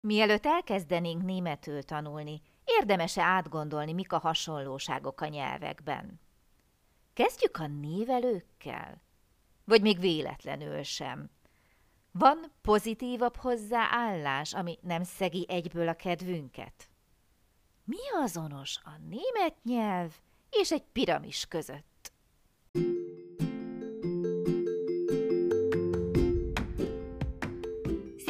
Mielőtt elkezdenénk németül tanulni, érdemes-e átgondolni, mik a hasonlóságok a nyelvekben? Kezdjük a névelőkkel? Vagy még véletlenül sem? Van pozitívabb hozzáállás, ami nem szegi egyből a kedvünket? Mi azonos a német nyelv és egy piramis között?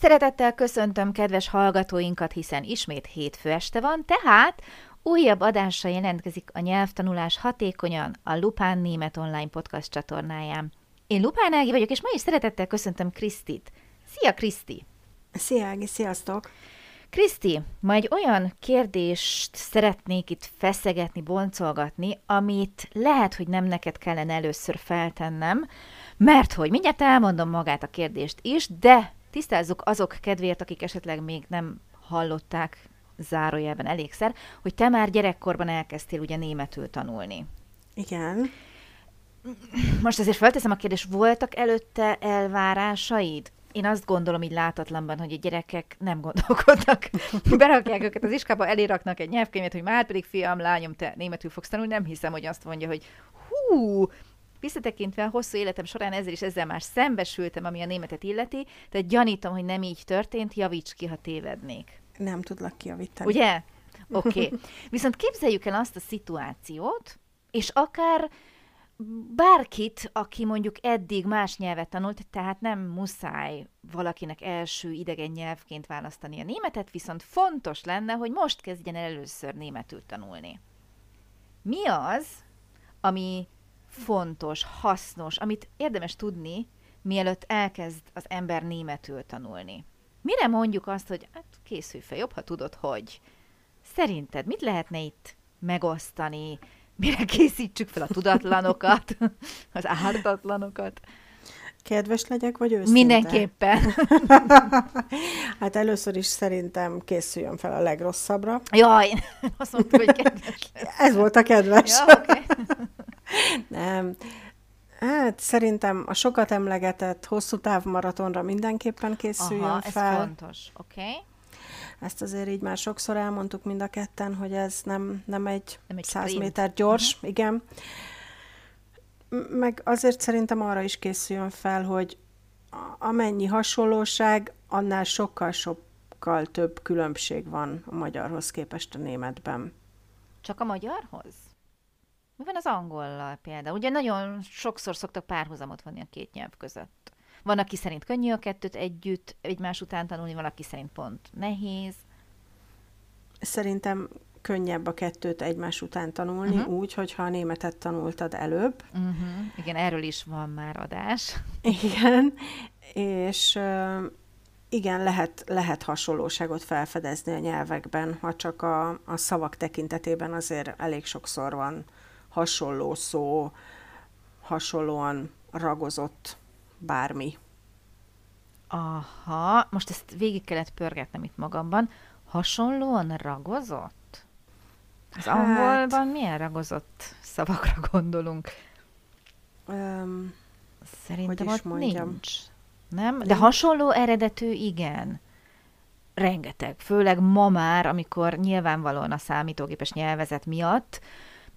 Szeretettel köszöntöm kedves hallgatóinkat, hiszen ismét hétfő este van, tehát újabb adásra jelentkezik a nyelvtanulás hatékonyan a Lupán Német Online Podcast csatornáján. Én Lupán Ági vagyok, és ma is szeretettel köszöntöm Krisztit. Szia, Kriszti! Szia, Ági, sziasztok! Kriszti, ma egy olyan kérdést szeretnék itt feszegetni, boncolgatni, amit lehet, hogy nem neked kellene először feltennem, mert hogy mindjárt elmondom magát a kérdést is, de tisztázzuk azok kedvéért, akik esetleg még nem hallották zárójelben elégszer, hogy te már gyerekkorban elkezdtél ugye németül tanulni. Igen. Most azért felteszem a kérdést, voltak előtte elvárásaid? Én azt gondolom így látatlanban, hogy a gyerekek nem gondolkodnak. Berakják őket az iskába, eléraknak egy nyelvkönyvet, hogy már pedig fiam, lányom, te németül fogsz tanulni. Nem hiszem, hogy azt mondja, hogy hú, Visszatekintve a hosszú életem során ezzel is ezzel már szembesültem, ami a németet illeti, tehát gyanítom, hogy nem így történt, javíts ki, ha tévednék. Nem tudlak kijavítani. Ugye? Oké. Okay. Viszont képzeljük el azt a szituációt, és akár bárkit, aki mondjuk eddig más nyelvet tanult, tehát nem muszáj valakinek első idegen nyelvként választani a németet, viszont fontos lenne, hogy most kezdjen el először németül tanulni. Mi az, ami fontos, hasznos, amit érdemes tudni, mielőtt elkezd az ember németül tanulni. Mire mondjuk azt, hogy hát készülj fel, jobb, ha tudod, hogy. Szerinted mit lehetne itt megosztani, mire készítsük fel a tudatlanokat, az ártatlanokat? Kedves legyek, vagy őszinte? Mindenképpen. hát először is szerintem készüljön fel a legrosszabbra. Jaj, azt mondtuk, hogy kedves. Ez volt a kedves. Ja, okay. Nem. Hát szerintem a sokat emlegetett hosszú távmaratonra mindenképpen készüljön Aha, fel. ez fontos. Oké. Okay. Ezt azért így már sokszor elmondtuk mind a ketten, hogy ez nem, nem egy, Nem egy 100 sprint. méter gyors, Mhm. igen. Meg azért szerintem arra is készüljön fel, hogy amennyi hasonlóság, annál sokkal-sokkal több különbség van a magyarhoz képest a németben. Csak a magyarhoz? Mi van az angollal például? Ugye nagyon sokszor szoktak párhuzamot vonni a két nyelv között. Van, aki szerint könnyű a kettőt együtt egymás után tanulni, van, aki szerint pont nehéz. Szerintem könnyebb a kettőt egymás után tanulni, uh-huh. úgy, hogyha a németet tanultad előbb. Uh-huh. Igen, erről is van már adás. Igen, és igen, lehet, lehet hasonlóságot felfedezni a nyelvekben, ha csak a, a szavak tekintetében azért elég sokszor van hasonló szó, hasonlóan ragozott bármi. Aha, most ezt végig kellett pörgetnem itt magamban. Hasonlóan ragozott? Az Hát- angolban milyen ragozott szavakra gondolunk? Öm, Szerintem is ott mondjam? nincs. Nem? De hasonló eredetű igen. Rengeteg. Főleg ma már, amikor nyilvánvalóan a számítógépes nyelvezet miatt,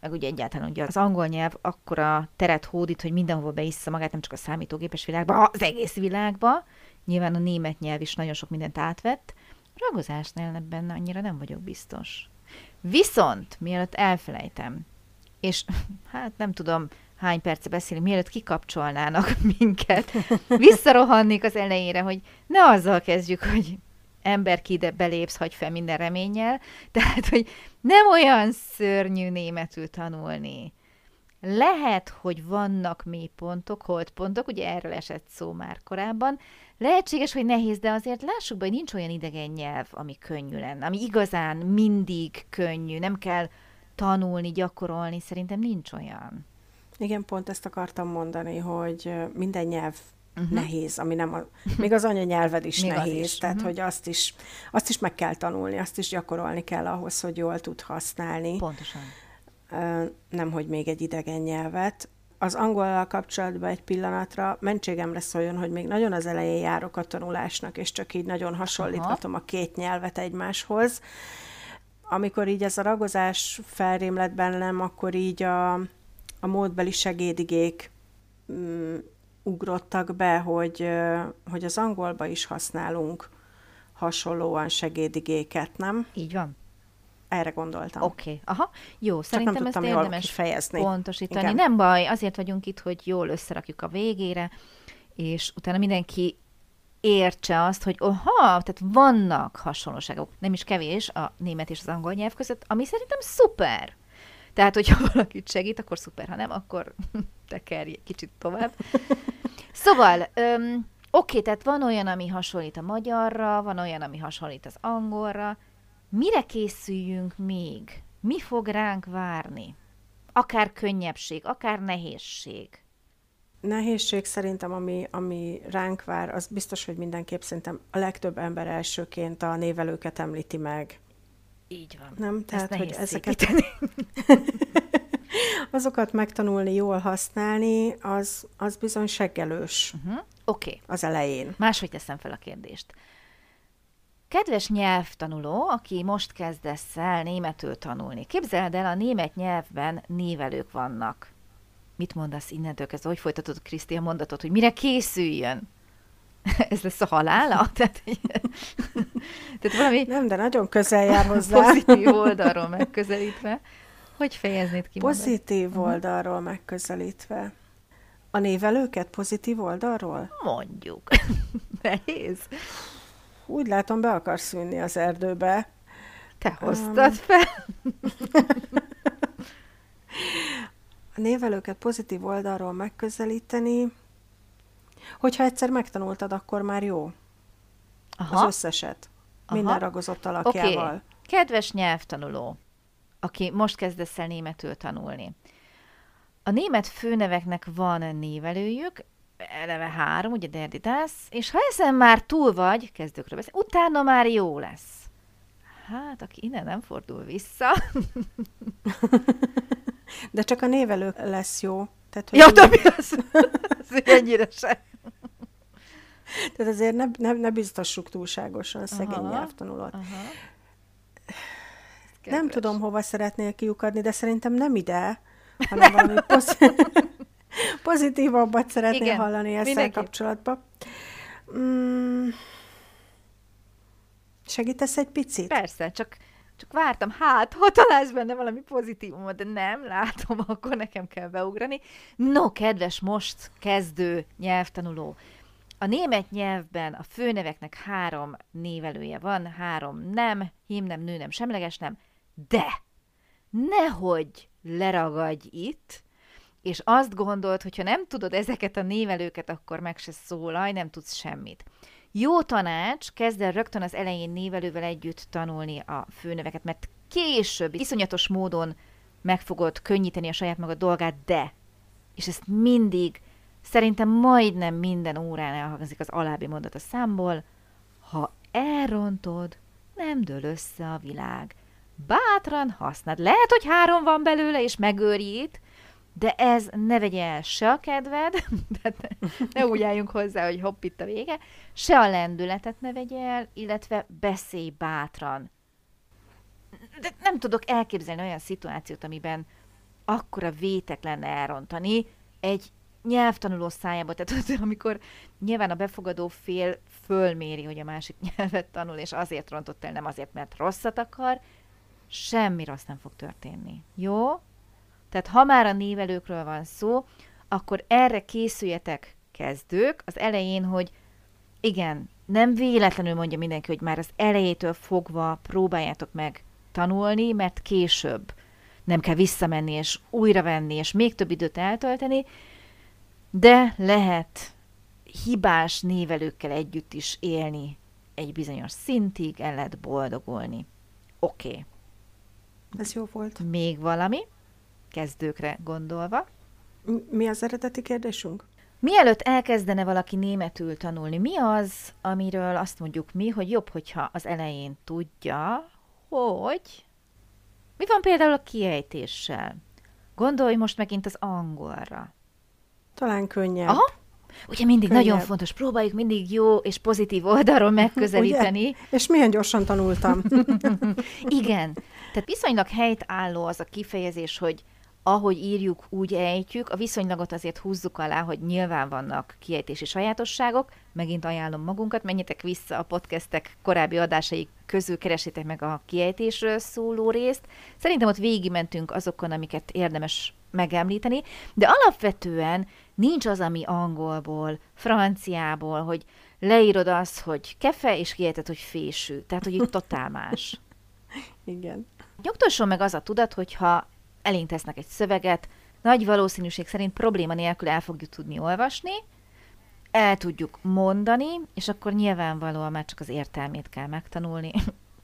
meg ugye egyáltalán ugye az angol nyelv akkora teret hódít, hogy mindenhova beissza magát, nem csak a számítógépes világba, az egész világba. Nyilván a német nyelv is nagyon sok mindent átvett. Ragozásnál ebben annyira nem vagyok biztos. Viszont, mielőtt elfelejtem, és hát nem tudom, hány perce beszélünk, mielőtt kikapcsolnának minket, visszarohannék az elejére, hogy ne azzal kezdjük, hogy ember ki ide belépsz, hagy fel minden reménnyel, tehát, hogy nem olyan szörnyű németül tanulni. Lehet, hogy vannak mélypontok, holdpontok, ugye erről esett szó már korábban, Lehetséges, hogy nehéz, de azért lássuk be, hogy nincs olyan idegen nyelv, ami könnyű lenne, ami igazán mindig könnyű, nem kell tanulni, gyakorolni, szerintem nincs olyan. Igen, pont ezt akartam mondani, hogy minden nyelv uh-huh. nehéz, ami nem a, még az anyanyelved is nehéz, is. tehát uh-huh. hogy azt is, azt is meg kell tanulni, azt is gyakorolni kell ahhoz, hogy jól tud használni. Pontosan. Nem, hogy még egy idegen nyelvet. Az angolal kapcsolatban egy pillanatra mentségemre szóljon, hogy még nagyon az elején járok a tanulásnak, és csak így nagyon hasonlítgatom Aha. a két nyelvet egymáshoz. Amikor így ez a ragozás felrém lett bennem, akkor így a, a módbeli segédigék mm, ugrottak be, hogy, hogy az angolba is használunk hasonlóan segédigéket, nem? Így van. Erre gondoltam. Oké, okay. aha, jó, Csak szerintem nem ezt érdemes fejezni. pontosítani. Igen. Nem baj, azért vagyunk itt, hogy jól összerakjuk a végére, és utána mindenki értse azt, hogy oha, tehát vannak hasonlóságok, nem is kevés a német és az angol nyelv között, ami szerintem szuper. Tehát, hogyha valakit segít, akkor szuper, ha nem, akkor tekerj kicsit tovább. Szóval, öm, oké, tehát van olyan, ami hasonlít a magyarra, van olyan, ami hasonlít az angolra. Mire készüljünk még? Mi fog ránk várni? Akár könnyebbség, akár nehézség. Nehézség szerintem, ami, ami ránk vár, az biztos, hogy mindenképp szerintem a legtöbb ember elsőként a névelőket említi meg. Így van. Nem? Tehát, Ezt hogy ezeket... azokat megtanulni, jól használni, az, az bizony seggelős. Uh-huh. Oké. Okay. Az elején. Máshogy teszem fel a kérdést. Kedves nyelvtanuló, aki most kezdesz el németül tanulni, képzeld el, a német nyelvben névelők vannak. Mit mondasz innentől kezdve? Hogy folytatod Kriszti a mondatot, hogy mire készüljön? Ez lesz a halála? Tehát, tehát valami... Nem, de nagyon közel jár hozzá. Pozitív oldalról megközelítve. Hogy fejeznéd ki? Pozitív? Mhm. oldalról megközelítve. A névelőket pozitív oldalról? Mondjuk. Nehéz. Úgy látom, be akarsz vinni az erdőbe. Te hoztad um... fel. a névelőket pozitív oldalról megközelíteni, hogyha egyszer megtanultad, akkor már jó. Aha. Az összeset. Aha. Minden ragozott alakjával. Okay. Kedves nyelvtanuló, aki most kezdesz el németül tanulni. A német főneveknek van névelőjük, eleve három, ugye derditász, és ha ezen már túl vagy, kezdőkről beszélni, utána már jó lesz. Hát, aki innen nem fordul vissza. De csak a névelő lesz jó. Tehát, hogy ja, többi az, az ennyire se. Tehát azért ne, ne, ne biztassuk túlságosan a szegény aha, nyelvtanulót. Aha. Nem tudom, hova szeretnél kiukadni, de szerintem nem ide, hanem valami poz- pozitívabbat szeretnél Igen, hallani ezzel mindenki. kapcsolatban. Mm, segítesz egy picit? Persze, csak, csak vártam, hát, ha találsz benne valami pozitívumot, de nem látom, akkor nekem kell beugrani. No, kedves most kezdő nyelvtanuló, a német nyelvben a főneveknek három névelője van, három nem, hím nem, nő nem, semleges nem, de nehogy leragadj itt, és azt gondolt, hogyha nem tudod ezeket a névelőket, akkor meg se szólalj, nem tudsz semmit. Jó tanács, kezd el rögtön az elején névelővel együtt tanulni a főneveket, mert később iszonyatos módon meg fogod könnyíteni a saját magad dolgát, de, és ezt mindig, szerintem majdnem minden órán elhangzik az alábbi mondat a számból, ha elrontod, nem dől össze a világ bátran használd. Lehet, hogy három van belőle, és megőrít, de ez ne vegye el se a kedved, ne, ne úgy álljunk hozzá, hogy hopp, itt a vége, se a lendületet ne vegye el, illetve beszélj bátran. De nem tudok elképzelni olyan szituációt, amiben akkora vétek lenne elrontani egy nyelvtanuló szájába, tehát amikor nyilván a befogadó fél fölméri, hogy a másik nyelvet tanul, és azért rontott el, nem azért, mert rosszat akar, semmi rossz nem fog történni. Jó? Tehát ha már a névelőkről van szó, akkor erre készüljetek kezdők az elején, hogy igen, nem véletlenül mondja mindenki, hogy már az elejétől fogva próbáljátok meg tanulni, mert később nem kell visszamenni és újra venni, és még több időt eltölteni, de lehet hibás névelőkkel együtt is élni egy bizonyos szintig, el lehet boldogulni. Oké. Okay. Ez jó volt. Még valami? Kezdőkre gondolva. Mi az eredeti kérdésünk? Mielőtt elkezdene valaki németül tanulni, mi az, amiről azt mondjuk mi, hogy jobb, hogyha az elején tudja, hogy... Mi van például a kiejtéssel? Gondolj most megint az angolra. Talán könnyebb. Aha. Ugye mindig könnyebb. nagyon fontos, próbáljuk mindig jó és pozitív oldalról megközelíteni. Ugye? És milyen gyorsan tanultam. Igen. Tehát viszonylag helytálló az a kifejezés, hogy ahogy írjuk, úgy ejtjük. A viszonylagot azért húzzuk alá, hogy nyilván vannak kiejtési sajátosságok. Megint ajánlom magunkat, menjetek vissza a podcastek korábbi adásai közül, keresétek meg a kiejtésről szóló részt. Szerintem ott végigmentünk azokon, amiket érdemes megemlíteni, de alapvetően nincs az, ami angolból, franciából, hogy leírod azt, hogy kefe, és kiejted, hogy fésű. Tehát, hogy itt totál más. Igen. Nyugtasson meg az a tudat, hogyha elénk tesznek egy szöveget, nagy valószínűség szerint probléma nélkül el fogjuk tudni olvasni, el tudjuk mondani, és akkor nyilvánvalóan már csak az értelmét kell megtanulni.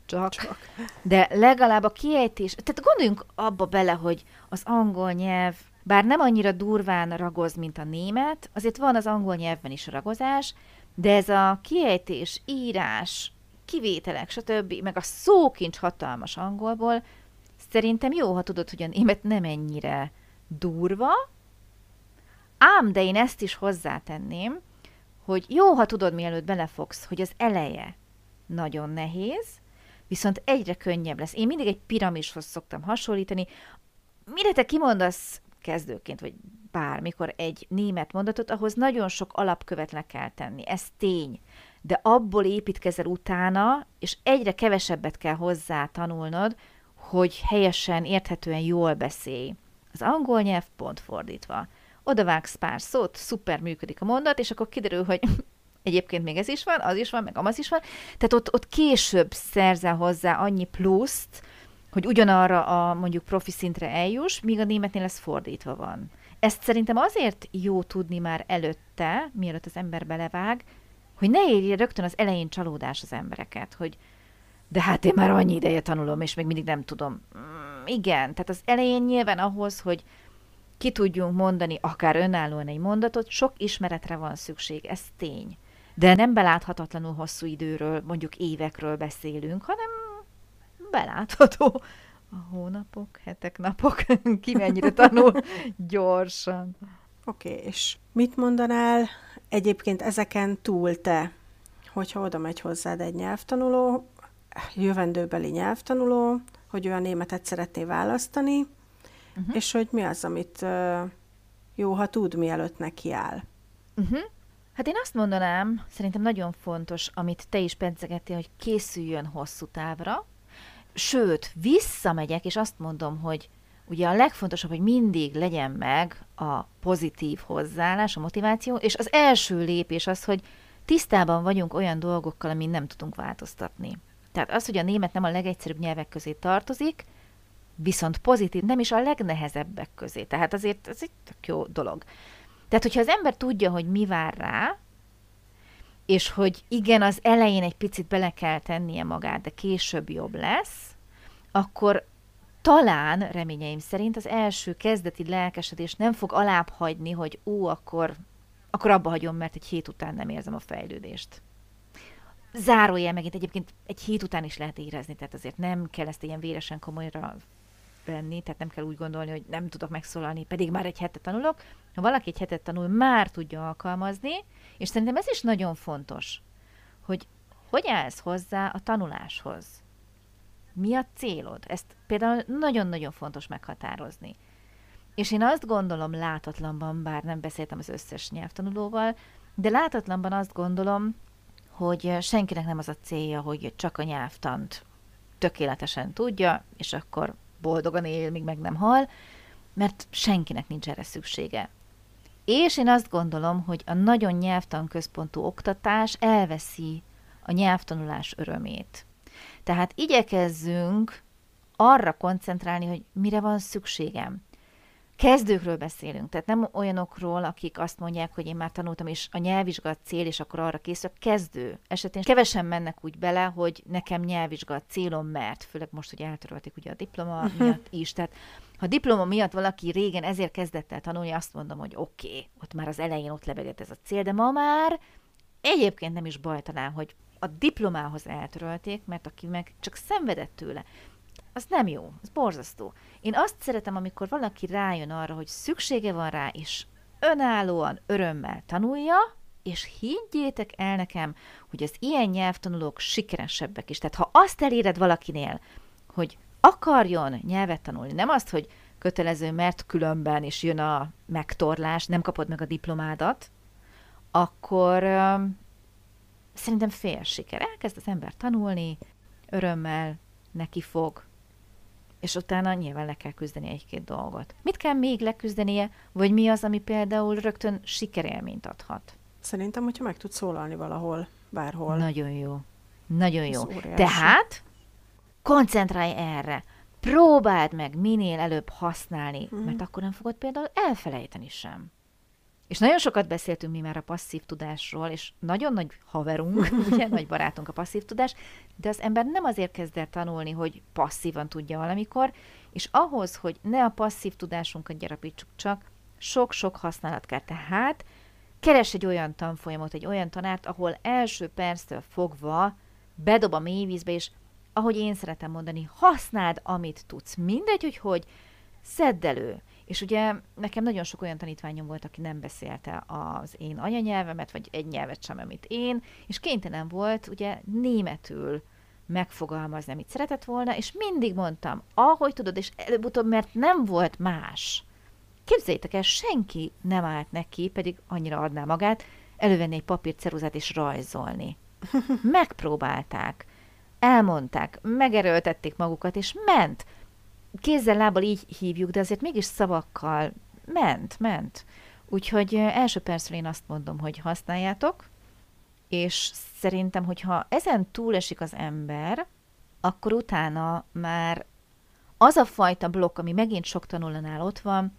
Csak. csak. De legalább a kiejtés, tehát gondoljunk abba bele, hogy az angol nyelv, bár nem annyira durván ragoz, mint a német, azért van az angol nyelvben is ragozás, de ez a kiejtés, írás, kivételek, stb., meg a szókincs hatalmas angolból, Szerintem jó, ha tudod, hogy a német nem ennyire durva, ám, de én ezt is hozzátenném, hogy jó, ha tudod, mielőtt belefogsz, hogy az eleje nagyon nehéz, viszont egyre könnyebb lesz. Én mindig egy piramishoz szoktam hasonlítani. Mire te kimondasz kezdőként, vagy bármikor egy német mondatot, ahhoz nagyon sok alapkövet le kell tenni. Ez tény. De abból építkezel utána, és egyre kevesebbet kell hozzá tanulnod, hogy helyesen, érthetően jól beszélj. Az angol nyelv pont fordítva. Oda vágsz pár szót, szuper működik a mondat, és akkor kiderül, hogy egyébként még ez is van, az is van, meg amaz is van. Tehát ott, ott később szerzel hozzá annyi pluszt, hogy ugyanarra a mondjuk profi szintre eljuss, míg a németnél ez fordítva van. Ezt szerintem azért jó tudni már előtte, mielőtt az ember belevág, hogy ne érje rögtön az elején csalódás az embereket, hogy de hát én már annyi ideje tanulom, és még mindig nem tudom. Mm, igen, tehát az elején nyilván ahhoz, hogy ki tudjunk mondani akár önállóan egy mondatot, sok ismeretre van szükség, ez tény. De nem beláthatatlanul hosszú időről, mondjuk évekről beszélünk, hanem belátható a hónapok, hetek, napok, ki mennyire tanul gyorsan. Oké, okay, és mit mondanál egyébként ezeken túl te, hogyha oda megy hozzád egy nyelvtanuló, jövendőbeli nyelvtanuló, hogy olyan németet szeretné választani, uh-huh. és hogy mi az, amit jó, ha tud, mielőtt neki áll. Uh-huh. Hát én azt mondanám, szerintem nagyon fontos, amit te is pedzegettél, hogy készüljön hosszú távra, sőt, visszamegyek, és azt mondom, hogy ugye a legfontosabb, hogy mindig legyen meg a pozitív hozzáállás, a motiváció, és az első lépés az, hogy tisztában vagyunk olyan dolgokkal, amin nem tudunk változtatni. Tehát az, hogy a német nem a legegyszerűbb nyelvek közé tartozik, viszont pozitív, nem is a legnehezebbek közé. Tehát azért ez egy tök jó dolog. Tehát, hogyha az ember tudja, hogy mi vár rá, és hogy igen, az elején egy picit bele kell tennie magát, de később jobb lesz, akkor talán, reményeim szerint, az első kezdeti lelkesedés nem fog alább hagyni, hogy ú, akkor, akkor abba hagyom, mert egy hét után nem érzem a fejlődést. Zárójel megint egyébként egy hét után is lehet érezni, tehát azért nem kell ezt ilyen véresen komolyra venni, tehát nem kell úgy gondolni, hogy nem tudok megszólalni, pedig már egy hetet tanulok. Ha valaki egy hetet tanul, már tudja alkalmazni, és szerintem ez is nagyon fontos, hogy hogy állsz hozzá a tanuláshoz. Mi a célod? Ezt például nagyon-nagyon fontos meghatározni. És én azt gondolom látatlanban, bár nem beszéltem az összes nyelvtanulóval, de látatlanban azt gondolom, hogy senkinek nem az a célja, hogy csak a nyelvtant tökéletesen tudja, és akkor boldogan él, míg meg nem hal, mert senkinek nincs erre szüksége. És én azt gondolom, hogy a nagyon nyelvtan központú oktatás elveszi a nyelvtanulás örömét. Tehát igyekezzünk arra koncentrálni, hogy mire van szükségem. Kezdőkről beszélünk, tehát nem olyanokról, akik azt mondják, hogy én már tanultam, és a nyelvvizsgat cél, és akkor arra készülök. Kezdő esetén kevesen mennek úgy bele, hogy nekem nyelvvizsgat célom, mert főleg most, hogy eltörölték ugye a diploma uh-huh. miatt is, tehát ha diploma miatt valaki régen ezért kezdett el tanulni, azt mondom, hogy oké, okay, ott már az elején ott lebegett ez a cél, de ma már egyébként nem is baj talán, hogy a diplomához eltörölték, mert aki meg csak szenvedett tőle, az nem jó, az borzasztó. Én azt szeretem, amikor valaki rájön arra, hogy szüksége van rá, és önállóan, örömmel tanulja, és higgyétek el nekem, hogy az ilyen nyelvtanulók sikeresebbek is. Tehát ha azt eléred valakinél, hogy akarjon nyelvet tanulni, nem azt, hogy kötelező, mert különben is jön a megtorlás, nem kapod meg a diplomádat, akkor szerintem fél siker. Elkezd az ember tanulni, örömmel neki fog, és utána nyilván le kell küzdeni egy-két dolgot. Mit kell még leküzdenie, vagy mi az, ami például rögtön sikerélményt adhat? Szerintem, hogyha meg tud szólalni valahol, bárhol. Nagyon jó. Nagyon jó. Tehát koncentrálj erre. Próbáld meg minél előbb használni, mm. mert akkor nem fogod például elfelejteni sem. És nagyon sokat beszéltünk mi már a passzív tudásról, és nagyon nagy haverunk, ugye, nagy barátunk a passzív tudás, de az ember nem azért kezd el tanulni, hogy passzívan tudja valamikor, és ahhoz, hogy ne a passzív tudásunkat gyarapítsuk csak, sok-sok használat kell. Tehát keres egy olyan tanfolyamot, egy olyan tanárt, ahol első perctől fogva bedob a mélyvízbe, és ahogy én szeretem mondani, használd, amit tudsz. Mindegy, hogy hogy, szedd elő. És ugye nekem nagyon sok olyan tanítványom volt, aki nem beszélte az én anyanyelvemet, vagy egy nyelvet sem, amit én, és kénytelen volt ugye németül megfogalmazni, amit szeretett volna, és mindig mondtam, ahogy tudod, és előbb-utóbb, mert nem volt más. Képzeljétek el, senki nem állt neki, pedig annyira adná magát, elővenni egy papírt, ceruzát és rajzolni. Megpróbálták, elmondták, megerőltették magukat, és ment kézzel, lábbal így hívjuk, de azért mégis szavakkal ment, ment. Úgyhogy első percről én azt mondom, hogy használjátok, és szerintem, hogyha ezen túlesik az ember, akkor utána már az a fajta blokk, ami megint sok tanulónál ott van,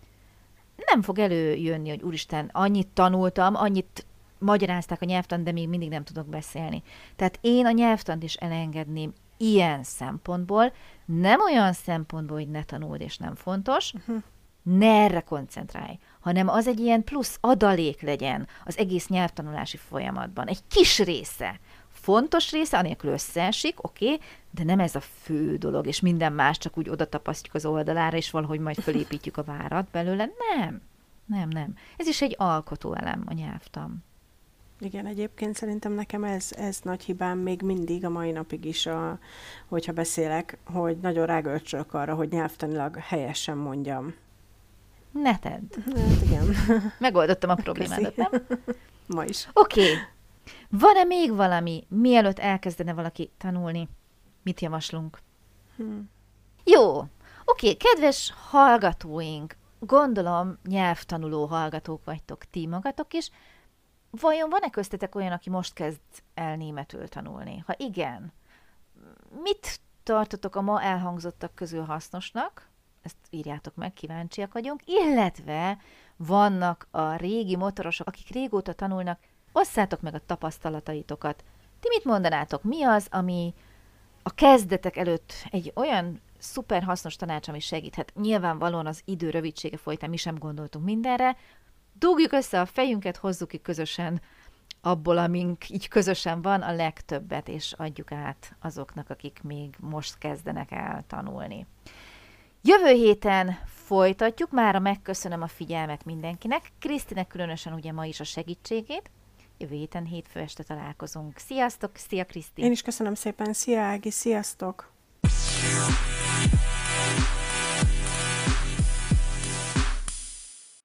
nem fog előjönni, hogy úristen, annyit tanultam, annyit magyarázták a nyelvtan, de még mindig nem tudok beszélni. Tehát én a nyelvtant is elengedném ilyen szempontból, nem olyan szempontból, hogy ne tanuld és nem fontos, uh-huh. ne erre koncentrálj, hanem az egy ilyen plusz adalék legyen az egész nyelvtanulási folyamatban. Egy kis része. Fontos része, anélkül összeesik, oké, okay, de nem ez a fő dolog, és minden más csak úgy oda tapasztjuk az oldalára, és valahogy majd fölépítjük a várat belőle. Nem, nem, nem. Ez is egy alkotóelem a nyelvtan. Igen, egyébként szerintem nekem ez, ez nagy hibám még mindig a mai napig is, a, hogyha beszélek, hogy nagyon rágölcsölök arra, hogy nyelvtanilag helyesen mondjam. Ne tedd. Hát igen. Megoldottam a problémádat, nem? Ma is. Oké. Okay. Van-e még valami, mielőtt elkezdene valaki tanulni? Mit javaslunk? Hmm. Jó. Oké, okay. kedves hallgatóink, gondolom nyelvtanuló hallgatók vagytok ti magatok is, Vajon van-e köztetek olyan, aki most kezd el németül tanulni? Ha igen, mit tartotok a ma elhangzottak közül hasznosnak? Ezt írjátok meg, kíváncsiak vagyunk. Illetve vannak a régi motorosok, akik régóta tanulnak, osszátok meg a tapasztalataitokat. Ti mit mondanátok? Mi az, ami a kezdetek előtt egy olyan szuper hasznos tanács, ami segíthet. Nyilvánvalóan az idő rövidsége folytán mi sem gondoltunk mindenre, dugjuk össze a fejünket, hozzuk ki közösen abból, amink így közösen van, a legtöbbet, és adjuk át azoknak, akik még most kezdenek el tanulni. Jövő héten folytatjuk, már megköszönöm a figyelmet mindenkinek, Krisztinek különösen ugye ma is a segítségét, jövő héten hétfő este találkozunk. Sziasztok, szia Kriszti! Én is köszönöm szépen, szia Ági, sziasztok!